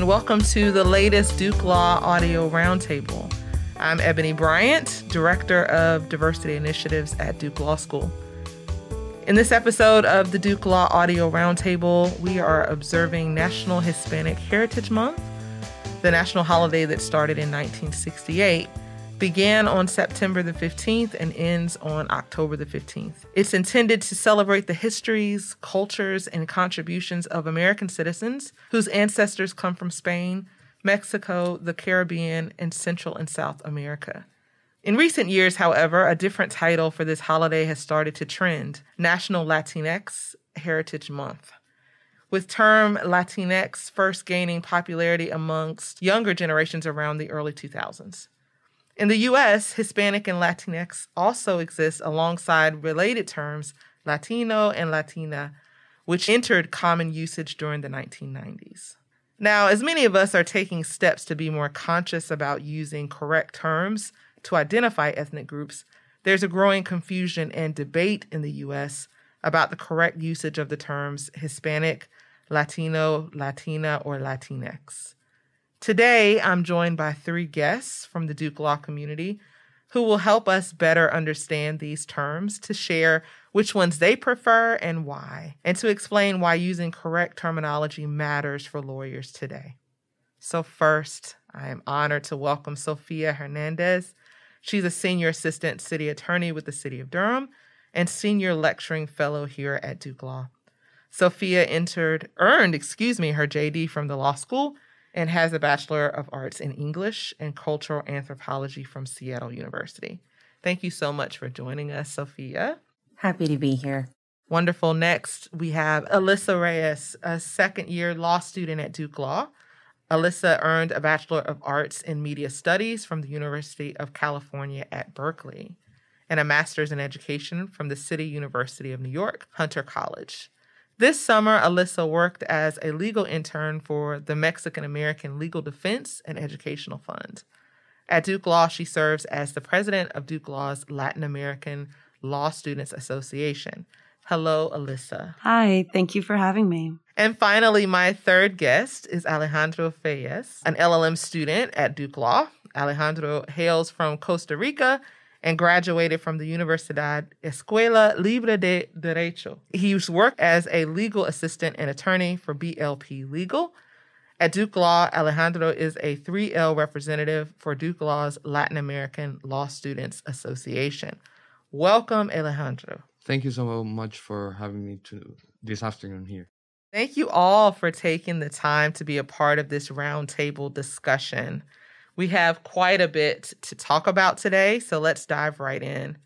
and welcome to the latest Duke Law Audio Roundtable. I'm Ebony Bryant, Director of Diversity Initiatives at Duke Law School. In this episode of the Duke Law Audio Roundtable, we are observing National Hispanic Heritage Month, the national holiday that started in 1968 began on September the 15th and ends on October the 15th. It's intended to celebrate the histories, cultures, and contributions of American citizens whose ancestors come from Spain, Mexico, the Caribbean, and Central and South America. In recent years, however, a different title for this holiday has started to trend National Latinx Heritage Month with term Latinx first gaining popularity amongst younger generations around the early 2000s. In the US, Hispanic and Latinx also exist alongside related terms Latino and Latina, which entered common usage during the 1990s. Now, as many of us are taking steps to be more conscious about using correct terms to identify ethnic groups, there's a growing confusion and debate in the US about the correct usage of the terms Hispanic, Latino, Latina, or Latinx. Today, I'm joined by three guests from the Duke Law community who will help us better understand these terms to share which ones they prefer and why, and to explain why using correct terminology matters for lawyers today. So, first, I am honored to welcome Sofia Hernandez. She's a senior assistant city attorney with the City of Durham and senior lecturing fellow here at Duke Law. Sofia entered, earned, excuse me, her JD from the law school and has a Bachelor of Arts in English and Cultural Anthropology from Seattle University. Thank you so much for joining us, Sofia. Happy to be here. Wonderful. Next, we have Alyssa Reyes, a second year law student at Duke Law. Alyssa earned a Bachelor of Arts in Media Studies from the University of California at Berkeley and a Master's in Education from the City University of New York, Hunter College. This summer, Alyssa worked as a legal intern for the Mexican American Legal Defense and Educational Fund. At Duke Law, she serves as the president of Duke Law's Latin American Law Students Association. Hello, Alyssa. Hi, thank you for having me. And finally, my third guest is Alejandro Fallas, an LLM student at Duke Law. Alejandro hails from Costa Rica and graduated from the Universidad Escuela Libre de Derecho. He's worked as a legal assistant and attorney for BLP Legal. At Duke Law, Alejandro is a 3L representative for Duke Law's Latin American Law Students Association. Welcome, Alejandro. Thank you so much for having me to this afternoon here. Thank you all for taking the time to be a part of this roundtable discussion. We have quite a bit to talk about today, so let's dive right in.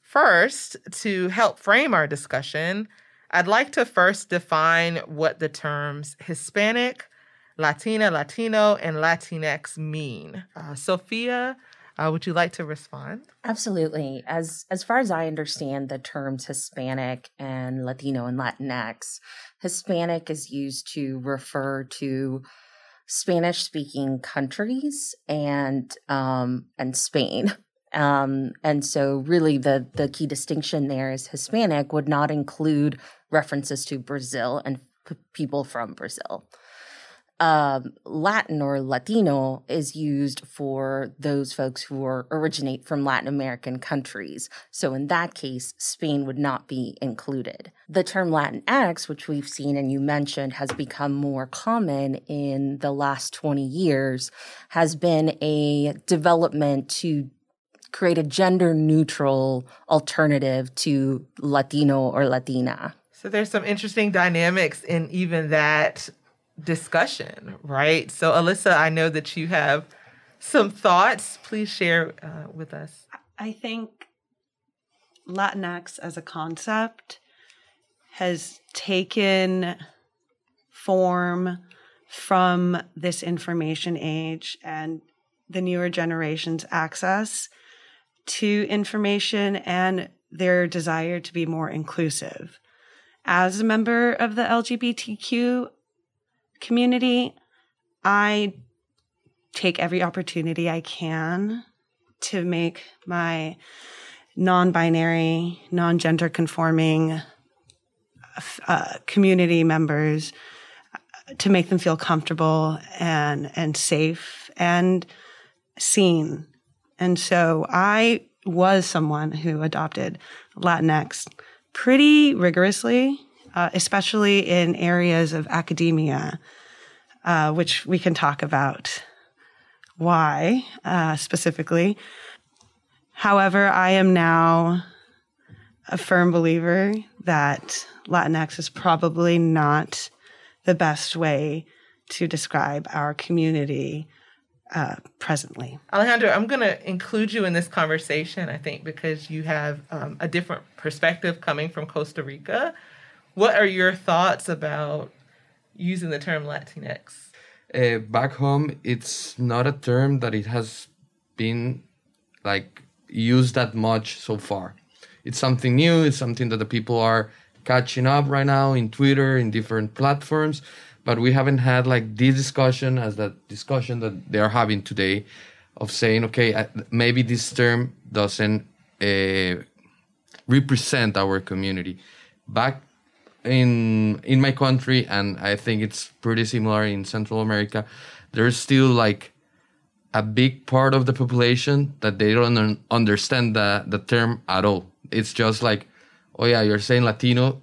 First, to help frame our discussion, I'd like to first define what the terms Hispanic, Latina, Latino, and Latinx mean. Uh, Sofia, uh, would you like to respond? Absolutely. As as far as I understand the terms Hispanic and Latino and Latinx, Hispanic is used to refer to Spanish speaking countries and um, and Spain. Um, and so really the the key distinction there is Hispanic would not include references to Brazil and p- people from Brazil um, Latin or Latino is used for those folks who are, originate from Latin American countries. So in that case, Spain would not be included. The term Latinx, which we've seen and you mentioned, has become more common in the last 20 years, has been a development to create a gender neutral alternative to Latino or Latina. So there's some interesting dynamics in even that discussion, right? So, Alyssa, I know that you have some thoughts. Please share uh, with us. I think Latinx as a concept has taken form from this information age and the newer generation's access to information and their desire to be more inclusive. As a member of the LGBTQ community, I take every opportunity I can to make my non binary, non gender conforming uh, community members to make them feel comfortable and and safe and seen. And so I was someone who adopted Latinx pretty rigorously, uh, especially in areas of academia, uh, which we can talk about why uh, specifically. However, I am now a firm believer that Latinx is probably not the best way to describe our community uh, presently. Alejandro, I'm going to include you in this conversation, I think, because you have um, a different perspective coming from Costa Rica. What are your thoughts about using the term Latinx? Uh, back home, it's not a term that it has been like used that much so far. It's something new. It's something that the people are catching up right now in Twitter, in different platforms. But we haven't had like this discussion as that discussion that they are having today of saying, okay, maybe this term doesn't uh, represent our community. Back in in my country, and I think it's pretty similar in Central America, there's still like a big part of the population that they don't understand the, the term at all. It's just like, oh yeah, you're saying Latino,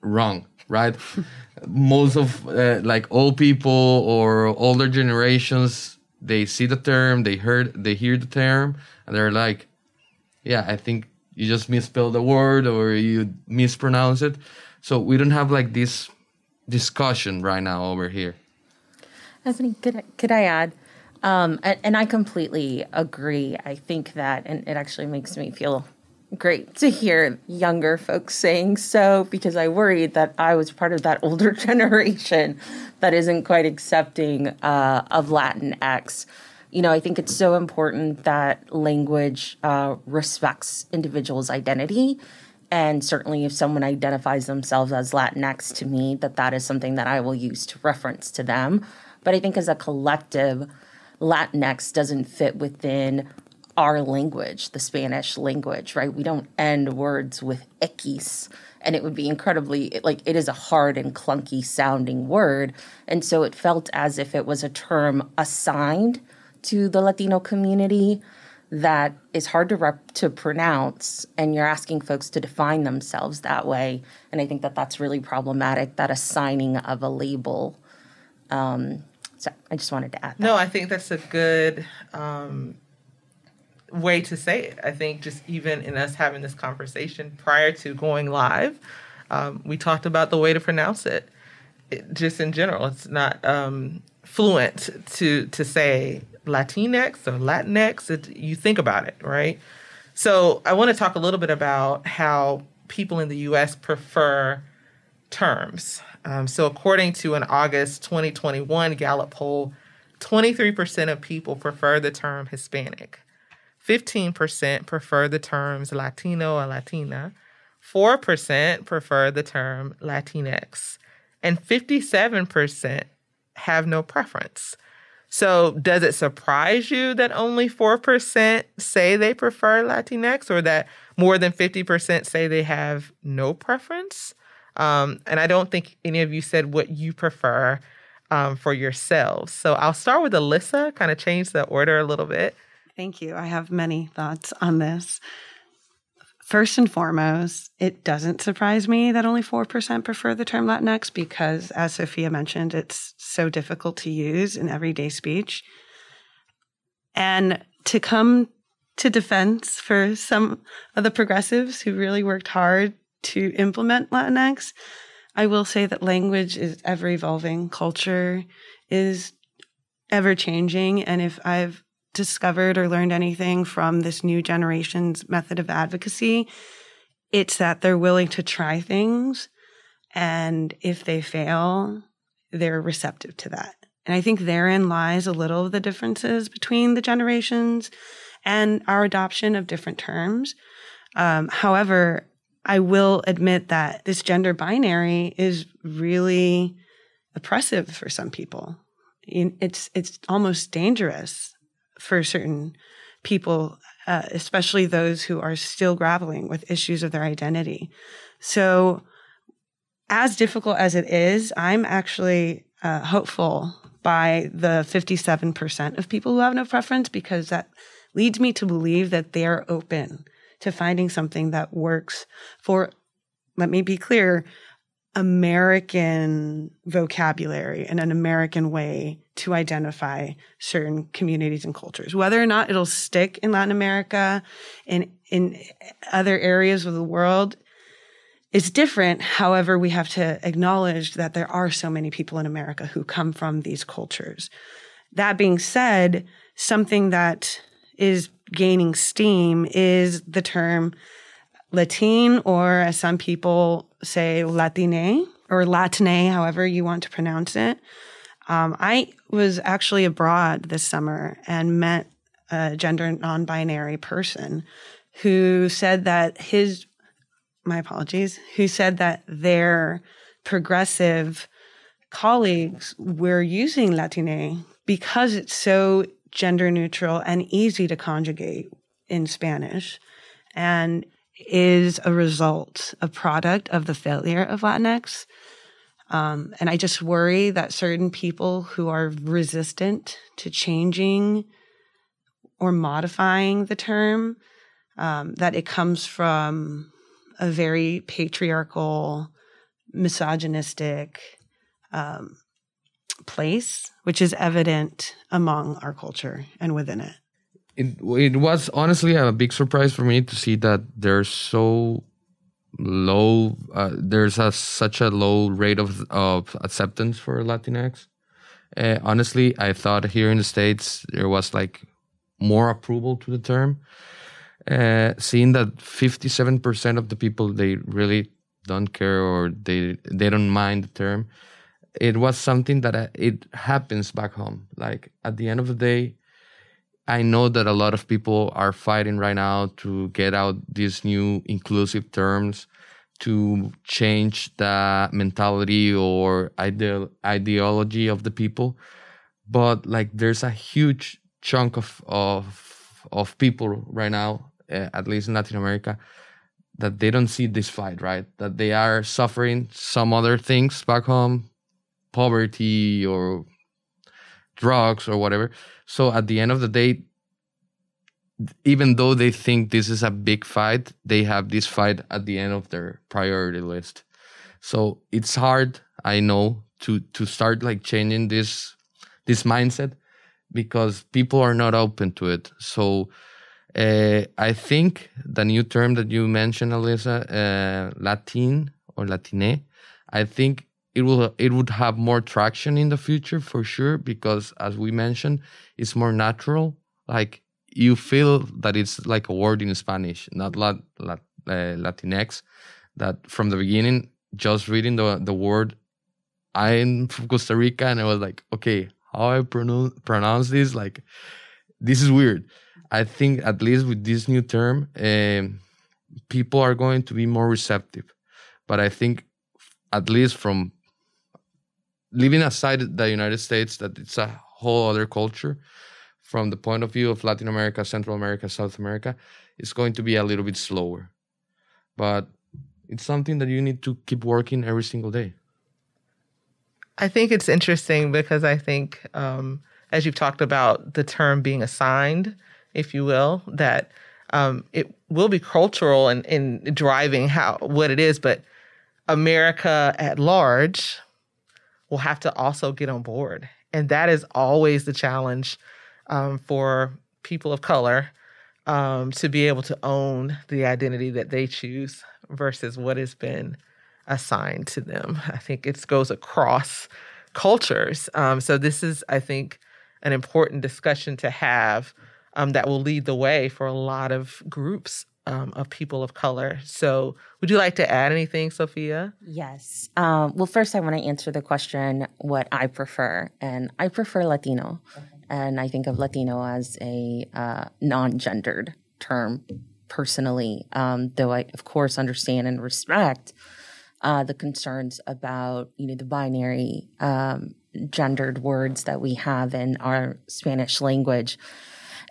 wrong, right? Most of uh, like old people or older generations, they see the term, they heard, they hear the term, and they're like, yeah, I think you just misspelled the word or you mispronounce it. So we don't have like this discussion right now over here. Ebony, could I, could I add? Um, and, and I completely agree. I think that, and it actually makes me feel great to hear younger folks saying so because I worried that I was part of that older generation that isn't quite accepting uh, of Latinx. You know, I think it's so important that language uh, respects individuals' identity. And certainly, if someone identifies themselves as Latinx to me, that that is something that I will use to reference to them. But I think as a collective, Latinx doesn't fit within our language, the Spanish language, right? We don't end words with X, and it would be incredibly like it is a hard and clunky sounding word, and so it felt as if it was a term assigned to the Latino community that is hard to rep- to pronounce, and you're asking folks to define themselves that way, and I think that that's really problematic. That assigning of a label. Um, so I just wanted to add. That. No, I think that's a good um, way to say it. I think just even in us having this conversation prior to going live, um, we talked about the way to pronounce it. it just in general, it's not um, fluent to to say Latinx or Latinx. It, you think about it, right? So I want to talk a little bit about how people in the U.S. prefer terms. Um, so, according to an August 2021 Gallup poll, 23% of people prefer the term Hispanic, 15% prefer the terms Latino or Latina, 4% prefer the term Latinx, and 57% have no preference. So, does it surprise you that only 4% say they prefer Latinx or that more than 50% say they have no preference? Um, and I don't think any of you said what you prefer um, for yourselves. So I'll start with Alyssa, kind of change the order a little bit. Thank you. I have many thoughts on this. First and foremost, it doesn't surprise me that only 4% prefer the term Latinx because, as Sofia mentioned, it's so difficult to use in everyday speech. And to come to defense for some of the progressives who really worked hard to implement Latinx. I will say that language is ever evolving, culture is ever changing. And if I've discovered or learned anything from this new generation's method of advocacy, it's that they're willing to try things. And if they fail, they're receptive to that. And I think therein lies a little of the differences between the generations and our adoption of different terms. Um, however, I will admit that this gender binary is really oppressive for some people. It's it's almost dangerous for certain people, uh, especially those who are still grappling with issues of their identity. So, as difficult as it is, I'm actually uh, hopeful by the 57% of people who have no preference because that leads me to believe that they are open to finding something that works for, let me be clear, American vocabulary and an American way to identify certain communities and cultures. Whether or not it'll stick in Latin America and in other areas of the world is different. However, we have to acknowledge that there are so many people in America who come from these cultures. That being said, something that is gaining steam is the term Latin, or as some people say, Latine or Latine, however you want to pronounce it. Um, I was actually abroad this summer and met a gender non binary person who said that his, my apologies, who said that their progressive colleagues were using Latine because it's so gender neutral and easy to conjugate in Spanish. And is a result, a product of the failure of Latinx. Um, and I just worry that certain people who are resistant to changing or modifying the term, um, that it comes from a very patriarchal, misogynistic um, place, which is evident among our culture and within it it it was honestly a big surprise for me to see that there's so low uh, there's a such a low rate of of acceptance for Latinx. Uh, honestly, I thought here in the states there was like more approval to the term. Uh, seeing that 57% of the people they really don't care or they they don't mind the term, it was something that uh, it happens back home. Like at the end of the day, I know that a lot of people are fighting right now to get out these new inclusive terms to change the mentality or ide- ideology of the people. But like there's a huge chunk of of of people right now uh, at least in Latin America that they don't see this fight right? That they are suffering some other things back home poverty or drugs or whatever so at the end of the day, even though they think this is a big fight, they have this fight at the end of their priority list. So it's hard, I know, to to start like changing this this mindset because people are not open to it. So uh, I think the new term that you mentioned, Alyssa, uh, Latin or Latine, I think it will it would have more traction in the future for sure because as we mentioned it's more natural. Like you feel that it's like a word in spanish not lat, lat, uh, latinx that from the beginning just reading the the word i'm from costa rica and i was like okay how i pronounce pronounce this? Like this is weird. I think at least with this new term um, people are going to be more receptive. But i think at least from leaving aside the United States, that it's a whole other culture, from the point of view of Latin America, Central America, South America, it's going to be a little bit slower. But it's something that you need to keep working every single day. I think it's interesting because I think, um, as you've talked about the term being assigned, if you will, that um, it will be cultural and in, in driving how what it is, but America at large will have to also get on board. And that is always the challenge um, for people of color um, to be able to own the identity that they choose versus what has been assigned to them. I think it goes across cultures. Um, so, this is, I think, an important discussion to have um, that will lead the way for a lot of groups um, of people of color. So, would you like to add anything, Sofia? Yes. Um, well, first, I want to answer the question what I prefer. And I prefer Latino. Okay. And I think of Latino as a uh, non gendered term personally, um, though I, of course, understand and respect uh, the concerns about you know the binary um, gendered words that we have in our Spanish language.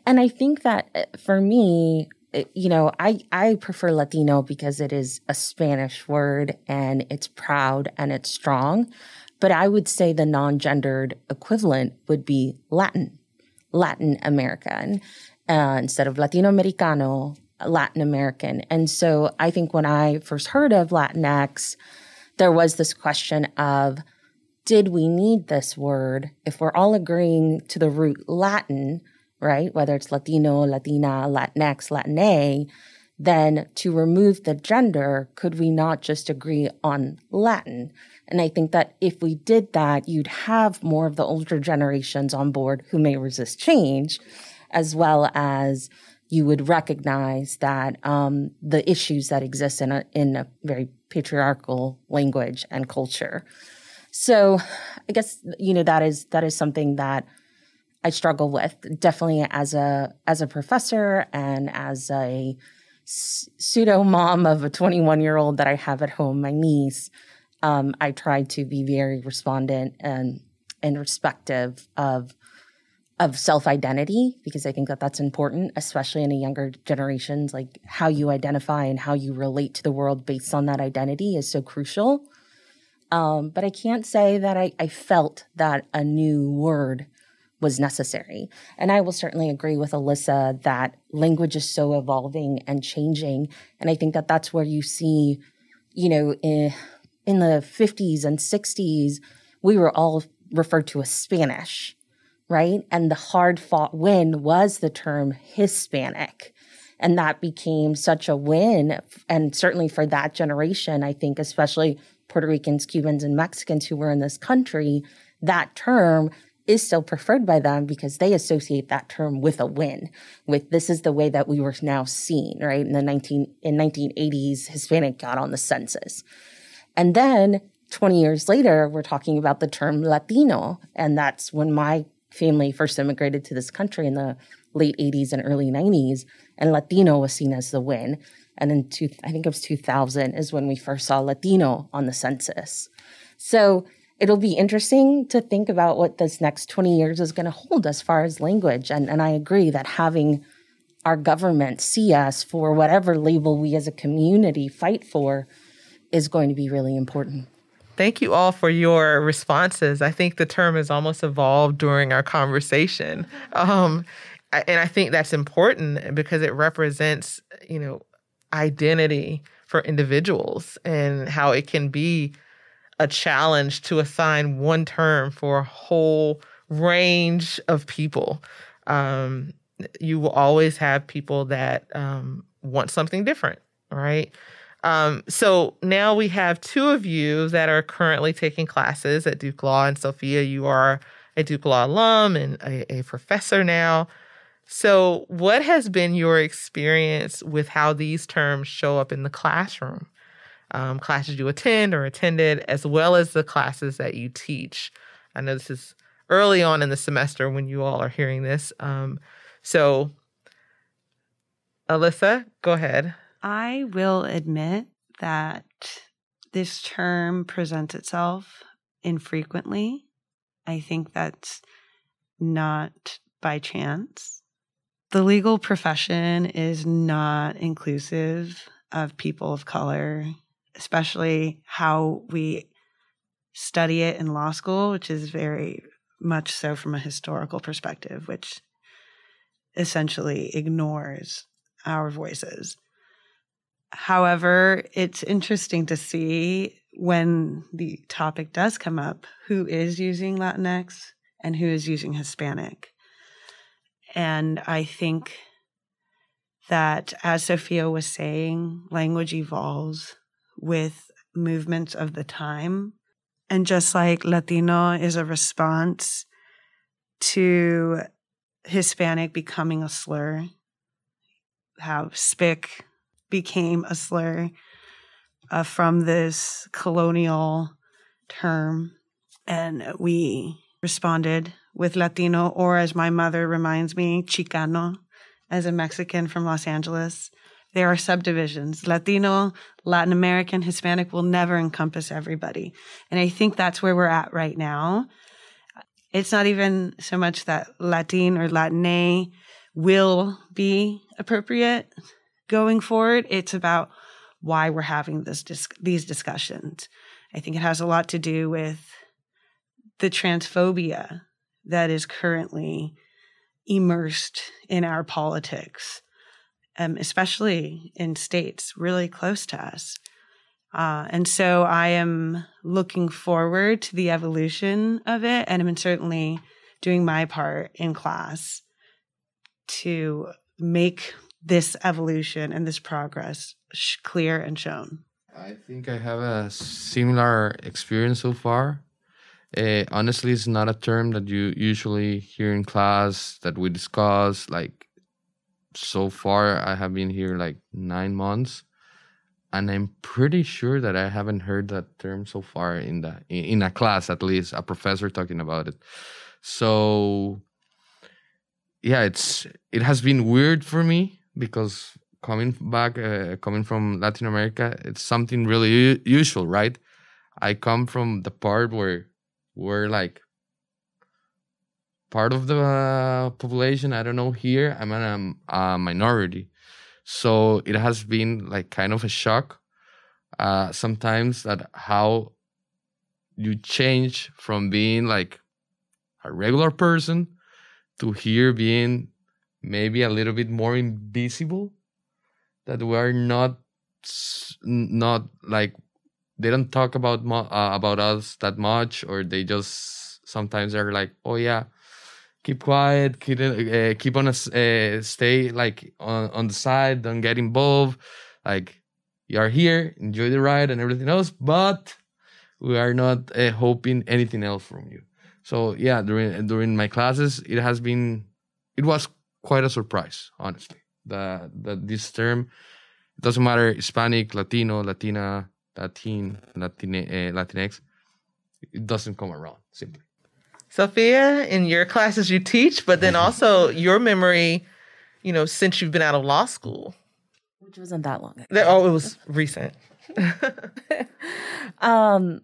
And I think that uh, for me, you know, I, I prefer Latino because it is a Spanish word and it's proud and it's strong. But I would say the non gendered equivalent would be Latin, Latin American, uh, instead of Latino Americano, Latin American. And so I think when I first heard of Latinx, there was this question of did we need this word if we're all agreeing to the root Latin, right? Whether it's Latino, Latina, Latinx, Latine, then to remove the gender, could we not just agree on Latin? And I think that if we did that, you'd have more of the older generations on board who may resist change, as well as you would recognize that um, the issues that exist in a, in a very patriarchal language and culture. So I guess, you know, that is, that is something that I struggle with definitely as a, as a professor and as a pseudo mom of a 21 year old that I have at home, my niece. Um, I try to be very respondent and, and respective of of self identity because I think that that's important, especially in a younger generations. Like how you identify and how you relate to the world based on that identity is so crucial. Um, but I can't say that I, I felt that a new word was necessary. And I will certainly agree with Alyssa that language is so evolving and changing. And I think that that's where you see, you know, in, in the 50s and 60s, we were all referred to as Spanish right? And the hard fought win was the term Hispanic. And that became such a win. And certainly for that generation, I think, especially Puerto Ricans, Cubans, and Mexicans who were in this country, that term is still preferred by them because they associate that term with a win with this is the way that we were now seen right in the 19 in 1980s hispanic got on the census and then 20 years later we're talking about the term latino and that's when my family first immigrated to this country in the late 80s and early 90s, and Latino was seen as the win. And in two, I think it was 2000 is when we first saw Latino on the census. So it'll be interesting to think about what this next 20 years is going to hold as far as language. And, and I agree that having our government see us for whatever label we as a community fight for is going to be really important. Thank you all for your responses. I think the term has almost evolved during our conversation. Um, and I think that's important because it represents, you know, identity for individuals and how it can be a challenge to assign one term for a whole range of people. Um, you will always have people that um, want something different, right? Um, so now we have two of you that are currently taking classes at Duke Law, and Sofia, you are a Duke Law alum and a, a professor now. So, what has been your experience with how these terms show up in the classroom? Um, classes you attend or attended, as well as the classes that you teach. I know this is early on in the semester when you all are hearing this. Um, so, Alyssa, go ahead. I will admit that this term presents itself infrequently. I think that's not by chance. The legal profession is not inclusive of people of color, especially how we study it in law school, which is very much so from a historical perspective, which essentially ignores our voices. However, it's interesting to see when the topic does come up who is using Latinx and who is using Hispanic. And I think that, as Sofia was saying, language evolves with movements of the time. And just like Latino is a response to Hispanic becoming a slur, how spic became a slur uh, from this colonial term. And we responded with Latino, or as my mother reminds me, Chicano, as a Mexican from Los Angeles. There are subdivisions. Latino, Latin American, Hispanic will never encompass everybody. And I think that's where we're at right now. It's not even so much that Latin or Latine will be appropriate going forward. It's about why we're having this these discussions. I think it has a lot to do with the transphobia that is currently immersed in our politics, um, especially in states really close to us. Uh, and so I am looking forward to the evolution of it, and I'm certainly doing my part in class to make this evolution and this progress sh- clear and shown. I think I have a similar experience so far. Uh, honestly, it's not a term that you usually hear in class that we discuss. Like, so far, I have been here like nine months, and I'm pretty sure that I haven't heard that term so far in the in, a class, at least a professor talking about it. So, yeah, it's it has been weird for me because coming back, uh, coming from Latin America, it's something really u- usual, right? I come from the part where we're like part of the uh, population. I don't know. Here, I'm a, a minority, so it has been like kind of a shock uh, sometimes that how you change from being like a regular person to here being maybe a little bit more invisible that we're not not like they don't talk about uh, about us that much or they just sometimes are like oh yeah keep quiet keep uh, keep on a uh, stay like on, on the side don't get involved. Like you are here enjoy the ride and everything else but we are not uh, hoping anything else from you. So yeah during during my classes it has been it was quite a surprise honestly that that this term it doesn't matter hispanic latino latina latin Latine, latinx it doesn't come around simply Sofia, in your classes you teach, but then also your memory, you know, since you've been out of law school. Which wasn't that long ago. Oh, it was recent. um,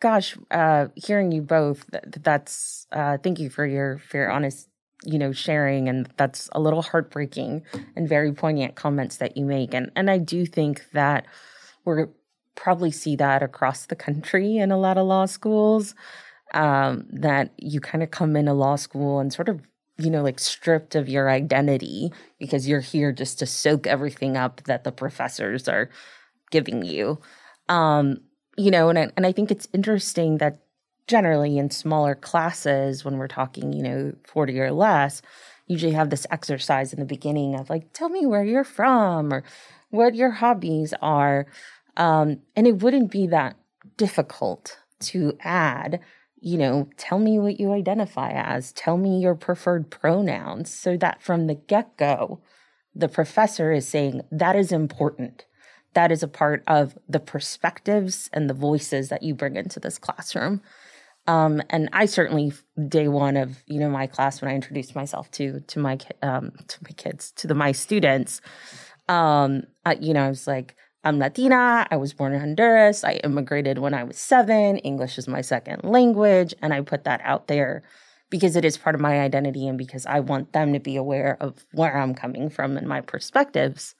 gosh, uh, hearing you both, that's uh, thank you for your for your honest, you know, sharing, and that's a little heartbreaking and very poignant comments that you make, and and I do think that we're probably see that across the country in a lot of law schools. Um, that you kind of come into law school and sort of you know, like stripped of your identity because you're here just to soak everything up that the professors are giving you. Um, you know, and I, and I think it's interesting that generally in smaller classes, when we're talking, you know, 40 or less, usually have this exercise in the beginning of like, tell me where you're from or what your hobbies are. Um, and it wouldn't be that difficult to add you know, tell me what you identify as, tell me your preferred pronouns, so that from the get go, the professor is saying that is important. That is a part of the perspectives and the voices that you bring into this classroom. Um, and I certainly, day one of you know my class, when I introduced myself to to my um, to my kids, to the my students, um, I, you know, I was like, I'm Latina. I was born in Honduras. I immigrated when I was seven. English is my second language. And I put that out there because it is part of my identity and because I want them to be aware of where I'm coming from and my perspectives.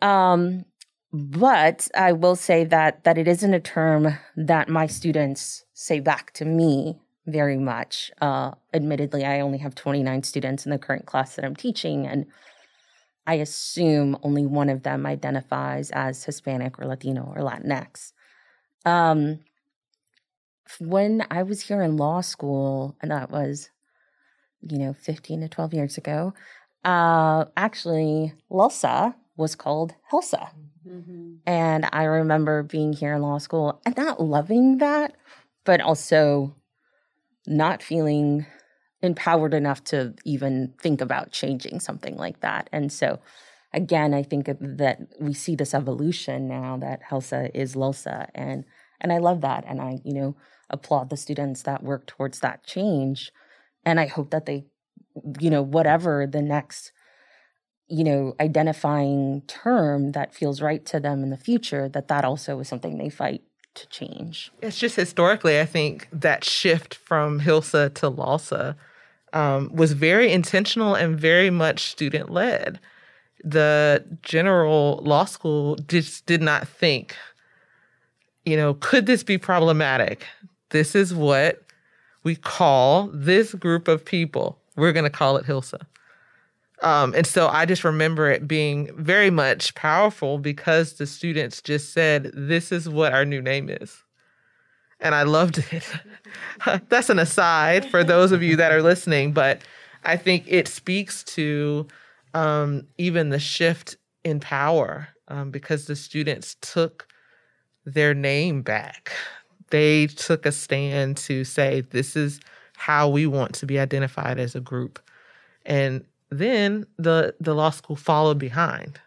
Um, but I will say that that it isn't a term that my students say back to me very much. Uh, admittedly, I only have 29 students in the current class that I'm teaching, and I assume only one of them identifies as Hispanic or Latino or Latinx. Um, when I was here in law school, and that was, you know, 15 to 12 years ago, uh, actually, LALSA was called HELSA. Mm-hmm. And I remember being here in law school and not loving that, but also not feeling empowered enough to even think about changing something like that. And so, again, I think that we see this evolution now that HELSA is LALSA, and and I love that, and I you know applaud the students that work towards that change, and I hope that they, you know, whatever the next you know identifying term that feels right to them in the future that that also is something they fight to change. It's just historically, I think that shift from HILSA to LALSA um, was very intentional and very much student led. the general law school just did not think, you know, could this be problematic? This is what we call this group of people. We're going to call it HILSA. Um, and so I just remember it being very much powerful because the students just said, This is what our new name is. And I loved it. That's an aside for those of you that are listening, but I think it speaks to um, even the shift in power um, because the students took their name back. They took a stand to say, This is how we want to be identified as a group. And then the the law school followed behind.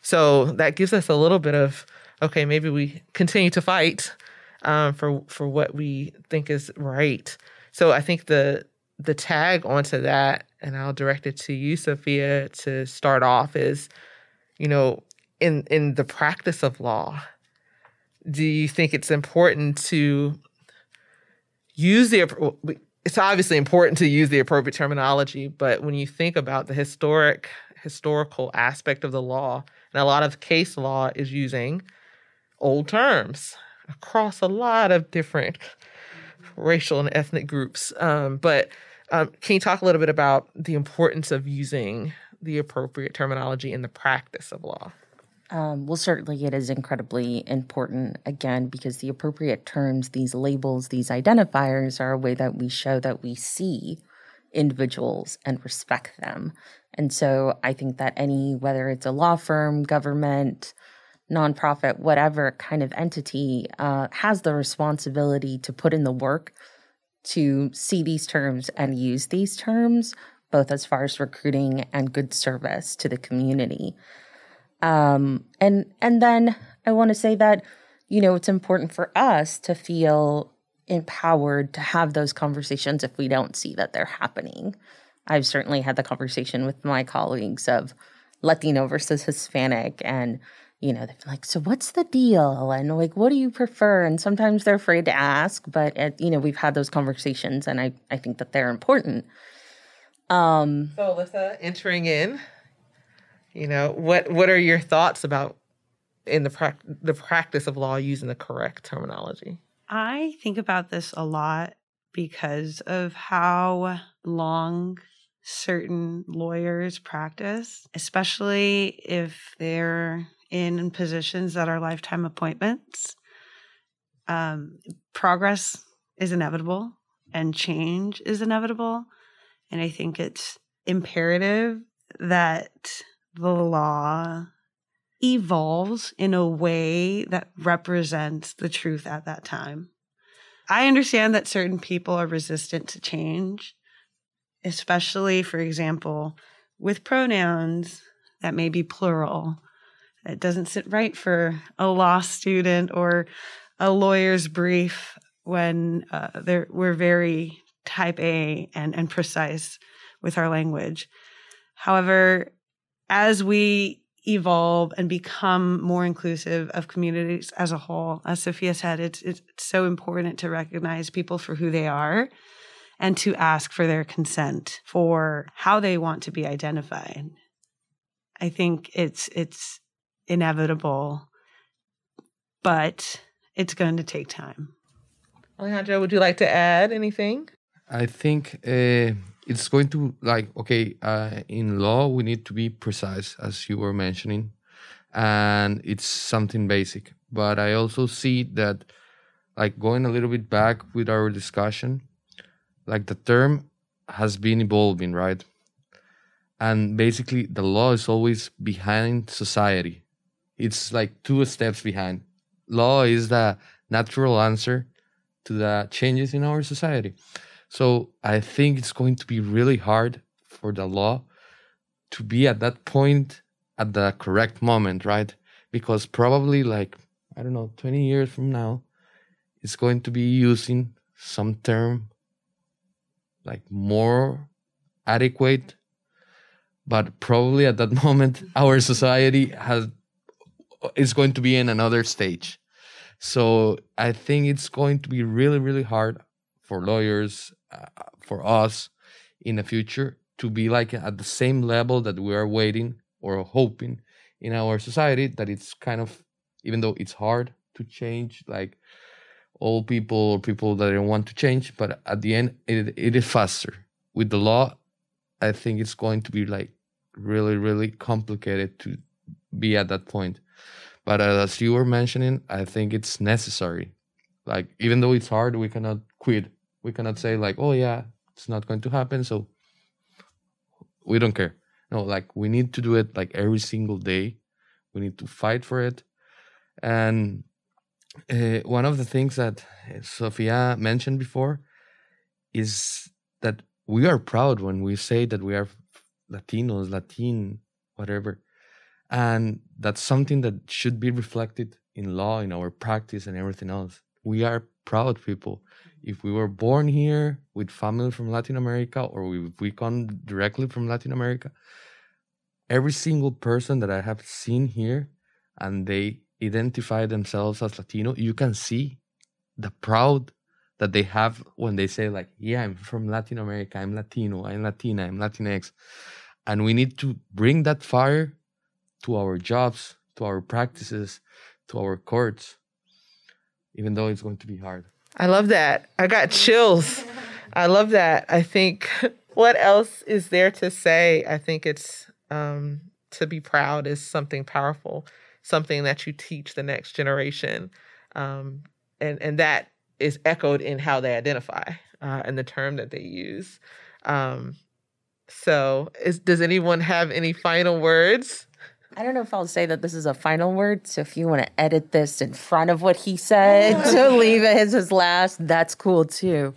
So that gives us a little bit of okay, maybe we continue to fight um, for for what we think is right. So I think the the tag onto that, and I'll direct it to you, Sofia, to start off is, you know, in in the practice of law, do you think it's important to use the it's obviously important to use the appropriate terminology, but when you think about the historic historical aspect of the law, and a lot of case law is using old terms across a lot of different racial and ethnic groups. Um, but um, can you talk a little bit about the importance of using the appropriate terminology in the practice of law? Um, well, certainly it is incredibly important, again, because the appropriate terms, these labels, these identifiers are a way that we show that we see individuals and respect them. And so I think that any, whether it's a law firm, government, nonprofit, whatever kind of entity, uh, has the responsibility to put in the work to see these terms and use these terms, both as far as recruiting and good service to the community. Um, and and then I want to say that you know it's important for us to feel empowered to have those conversations if we don't see that they're happening. I've certainly had the conversation with my colleagues of Latino versus Hispanic and you know, they're like, so what's the deal? And like, what do you prefer? And sometimes they're afraid to ask, but it, you know, we've had those conversations and I, I think that they're important. Um, so Alyssa, entering in, you know, what what are your thoughts about in the pra- the practice of law using the correct terminology? I think about this a lot because of how long certain lawyers practice, especially if they're in positions that are lifetime appointments. Um, progress is inevitable and change is inevitable. And I think it's imperative that the law evolves in a way that represents the truth at that time. I understand that certain people are resistant to change, especially, for example, with pronouns that may be plural. It doesn't sit right for a law student or a lawyer's brief when uh, we're very type A and, and precise with our language. However, as we evolve and become more inclusive of communities as a whole, as Sofia said, it's, it's so important to recognize people for who they are and to ask for their consent for how they want to be identified. I think it's it's inevitable, but it's going to take time. Alejandro, would you like to add anything? I think uh, it's going to like okay uh, in law we need to be precise as you were mentioning and it's something basic. But i also see that like going a little bit back with our discussion like the term has been evolving right? And basically the law is always behind society. It's like two steps behind. Law is the natural answer to the changes in our society so I think it's going to be really hard for the law to be at that point at the correct moment, right? Because probably like, I don't know, 20 years from now, it's going to be using some term like more adequate but probably at that moment our society has is going to be in another stage so i think it's going to be really really hard for lawyers uh, for us in the future to be like at the same level that we are waiting or hoping in our society that it's kind of even though it's hard to change like old people or people that don't want to change but at the end it, it is faster. With the law i think it's going to be like really really complicated to be at that point. But as you were mentioning i think it's necessary. Like even though it's hard we cannot quit we cannot say like oh yeah it's not going to happen so we don't care. No like we need to do it like every single day. We need to fight for it. And uh, one of the things that sofia mentioned before is that we are proud when we say that we are latinos latin whatever and that's something that should be reflected in law in our practice and everything else. We are proud people if we were born here with family from Latin America or if we come directly from Latin America, every single person that I have seen here and they identify themselves as Latino, you can see the proud that they have when they say like, yeah, I'm from Latin America, I'm Latino, I'm Latina, I'm Latinx. And we need to bring that fire to our jobs, to our practices, to our courts, even though it's going to be hard. I love that. I got chills. I love that. I think what else is there to say? I think it's um, to be proud is something powerful, something that you teach the next generation, um, and and that is echoed in how they identify uh, and the term that they use. Um, so, is, does anyone have any final words? I don't know if I'll say that this is a final word. So if you want to edit this in front of what he said to leave it as his last, that's cool too.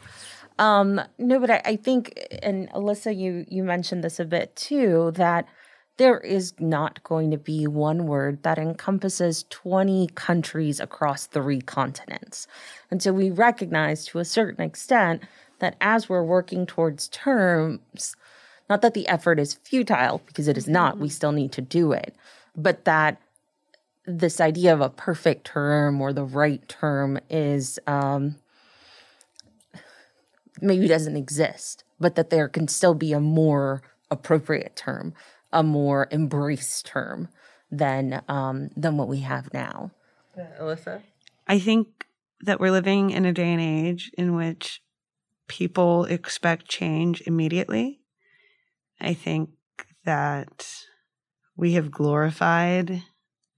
Um, no, but I, I think, and Alyssa, you you mentioned this a bit too, that there is not going to be one word that encompasses 20 countries across three continents. And so we recognize to a certain extent that as we're working towards terms, not that the effort is futile, because it is not, we still need to do it, but that this idea of a perfect term or the right term is um, maybe doesn't exist, but that there can still be a more appropriate term, a more embraced term than um, than what we have now. Yeah, Alyssa, I think that we're living in a day and age in which people expect change immediately I think that we have glorified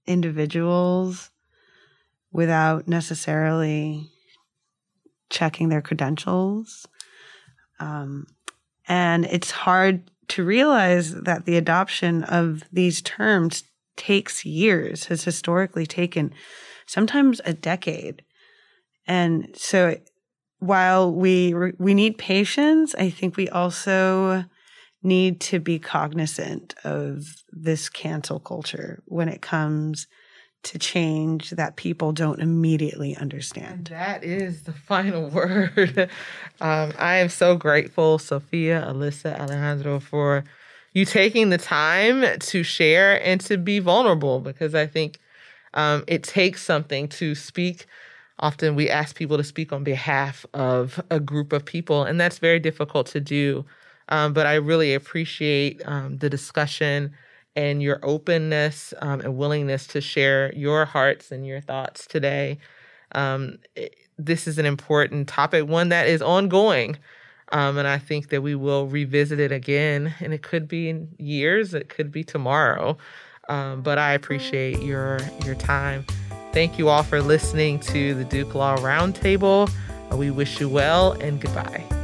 individuals without necessarily checking their credentials. Um, and it's hard to realize that the adoption of these terms takes years, has historically taken sometimes a decade. And so while we we need patience, I think we also need to be cognizant of this cancel culture when it comes to change that people don't immediately understand. And that is the final word. um, I am so grateful, Sofia, Alyssa, Alejandro, for you taking the time to share and to be vulnerable because I think um, it takes something to speak. Often we ask people to speak on behalf of a group of people, and that's very difficult to do. Um, but I really appreciate um, the discussion and your openness um, and willingness to share your hearts and your thoughts today. Um, it, this is an important topic, one that is ongoing. Um, and I think that we will revisit it again, and it could be in years, it could be tomorrow. Um, but I appreciate your your time. Thank you all for listening to the Duke Law Roundtable. We wish you well and goodbye.